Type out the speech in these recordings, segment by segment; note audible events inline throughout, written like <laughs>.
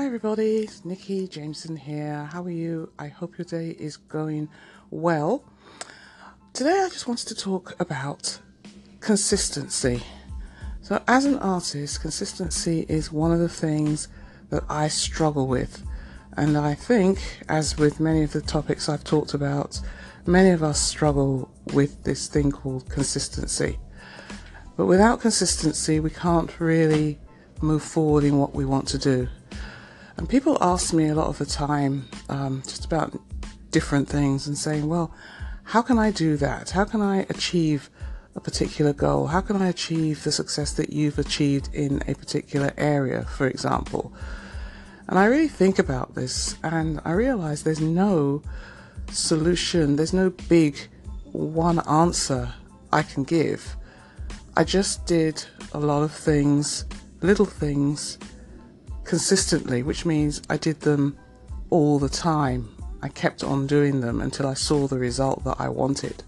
Hi, everybody. It's Nikki Jameson here. How are you? I hope your day is going well. Today, I just wanted to talk about consistency. So, as an artist, consistency is one of the things that I struggle with. And I think, as with many of the topics I've talked about, many of us struggle with this thing called consistency. But without consistency, we can't really move forward in what we want to do. And people ask me a lot of the time um, just about different things and saying, well, how can I do that? How can I achieve a particular goal? How can I achieve the success that you've achieved in a particular area, for example? And I really think about this and I realize there's no solution, there's no big one answer I can give. I just did a lot of things, little things consistently, which means I did them all the time. I kept on doing them until I saw the result that I wanted.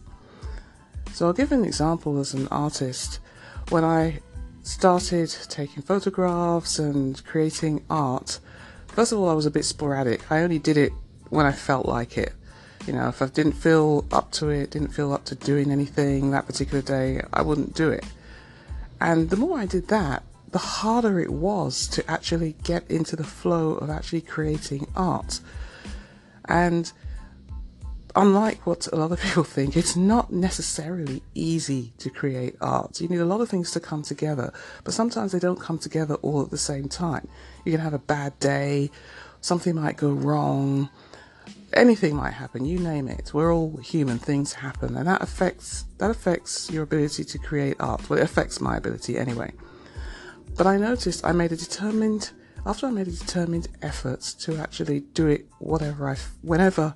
So I'll give an example as an artist. When I started taking photographs and creating art, first of all, I was a bit sporadic. I only did it when I felt like it. You know, if I didn't feel up to it, didn't feel up to doing anything that particular day, I wouldn't do it. And the more I did that, the harder it was to actually get into the flow of actually creating art. And unlike what a lot of <laughs> people think, it's not necessarily easy to create art. You need a lot of things to come together, but sometimes they don't come together all at the same time. You can have a bad day, something might go wrong, anything might happen, you name it. We're all human, things happen, and that affects that affects your ability to create art. Well, it affects my ability anyway. But I noticed I made a determined, after I made a determined effort to actually do it whatever I, whenever,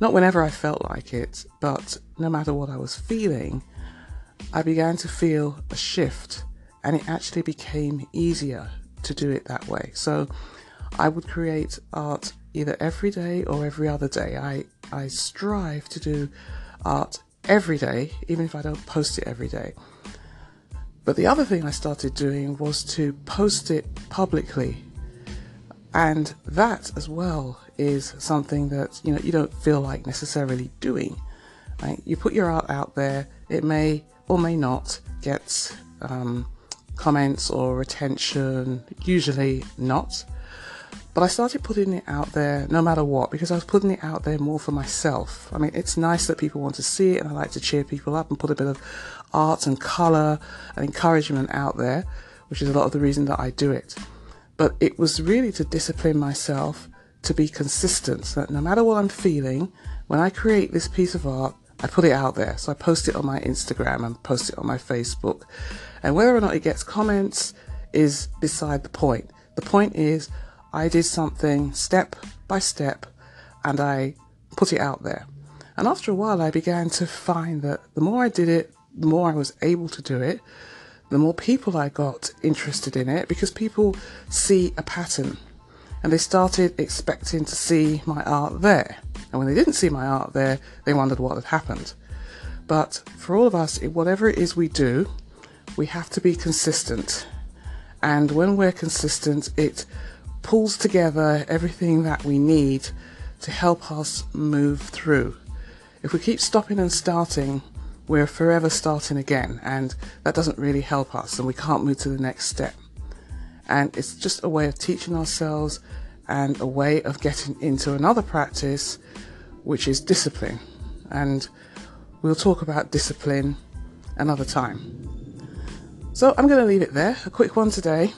not whenever I felt like it, but no matter what I was feeling, I began to feel a shift and it actually became easier to do it that way. So I would create art either every day or every other day. I, I strive to do art every day, even if I don't post it every day. But the other thing I started doing was to post it publicly. And that as well is something that you know you don't feel like necessarily doing. Right? You put your art out there, it may or may not get um, comments or attention, usually not. But I started putting it out there no matter what because I was putting it out there more for myself. I mean, it's nice that people want to see it and I like to cheer people up and put a bit of art and colour and encouragement out there, which is a lot of the reason that I do it. But it was really to discipline myself to be consistent so that no matter what I'm feeling, when I create this piece of art, I put it out there. So I post it on my Instagram and post it on my Facebook. And whether or not it gets comments is beside the point. The point is, I did something step by step and I put it out there. And after a while, I began to find that the more I did it, the more I was able to do it, the more people I got interested in it because people see a pattern and they started expecting to see my art there. And when they didn't see my art there, they wondered what had happened. But for all of us, whatever it is we do, we have to be consistent. And when we're consistent, it pulls together everything that we need to help us move through. If we keep stopping and starting, we're forever starting again, and that doesn't really help us, and we can't move to the next step. And it's just a way of teaching ourselves and a way of getting into another practice, which is discipline. And we'll talk about discipline another time. So I'm going to leave it there. A quick one today.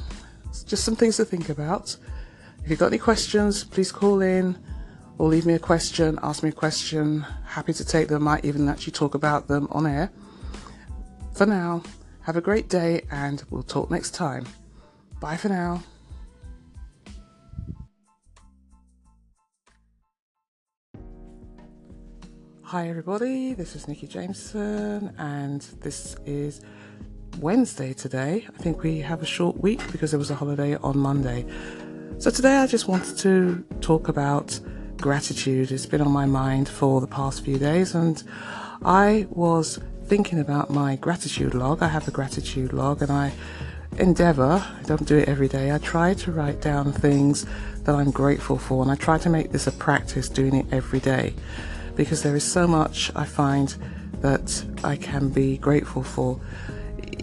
It's just some things to think about. If you've got any questions, please call in or leave me a question, ask me a question. Happy to take them, might even actually talk about them on air. For now, have a great day and we'll talk next time. Bye for now. Hi, everybody, this is Nikki Jameson, and this is Wednesday today. I think we have a short week because there was a holiday on Monday. So, today I just wanted to talk about gratitude. It's been on my mind for the past few days, and I was thinking about my gratitude log. I have a gratitude log, and I endeavor, I don't do it every day, I try to write down things that I'm grateful for, and I try to make this a practice doing it every day because there is so much I find that I can be grateful for.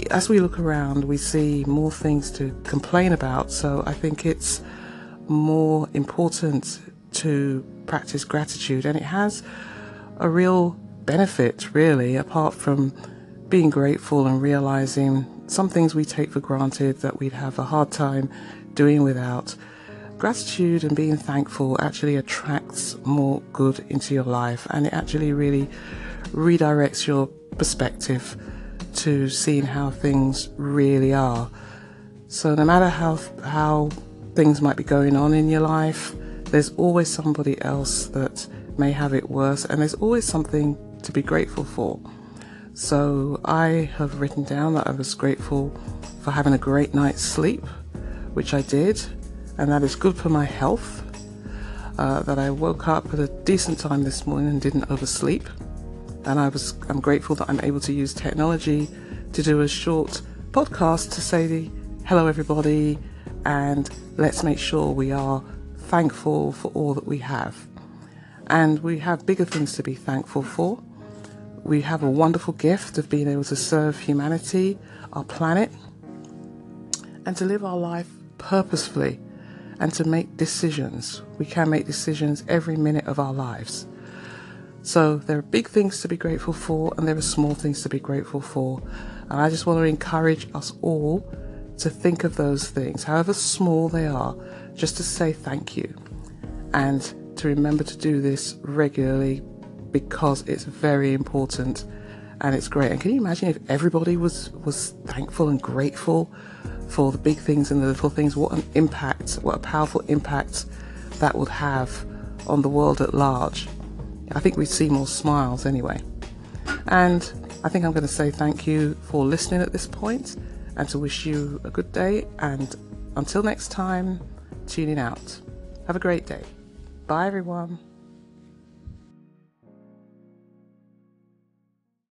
As we look around, we see more things to complain about, so I think it's more important to practice gratitude, and it has a real benefit, really, apart from being grateful and realizing some things we take for granted that we'd have a hard time doing without. Gratitude and being thankful actually attracts more good into your life and it actually really redirects your perspective to seeing how things really are. So no matter how how things might be going on in your life, there's always somebody else that may have it worse and there's always something to be grateful for. So I have written down that I was grateful for having a great night's sleep, which I did, and that is good for my health. Uh, that I woke up at a decent time this morning and didn't oversleep, and I was I'm grateful that I'm able to use technology to do a short podcast to say the hello everybody, and let's make sure we are thankful for all that we have, and we have bigger things to be thankful for we have a wonderful gift of being able to serve humanity, our planet, and to live our life purposefully and to make decisions. We can make decisions every minute of our lives. So there are big things to be grateful for, and there are small things to be grateful for. And I just want to encourage us all to think of those things, however small they are, just to say thank you and to remember to do this regularly because it's very important and it's great. And can you imagine if everybody was was thankful and grateful for the big things and the little things? What an impact! What a powerful impact that would have on the world at large. I think we'd see more smiles anyway. And I think I'm going to say thank you for listening at this point and to wish you a good day. And until next time, tuning out. Have a great day. Bye, everyone.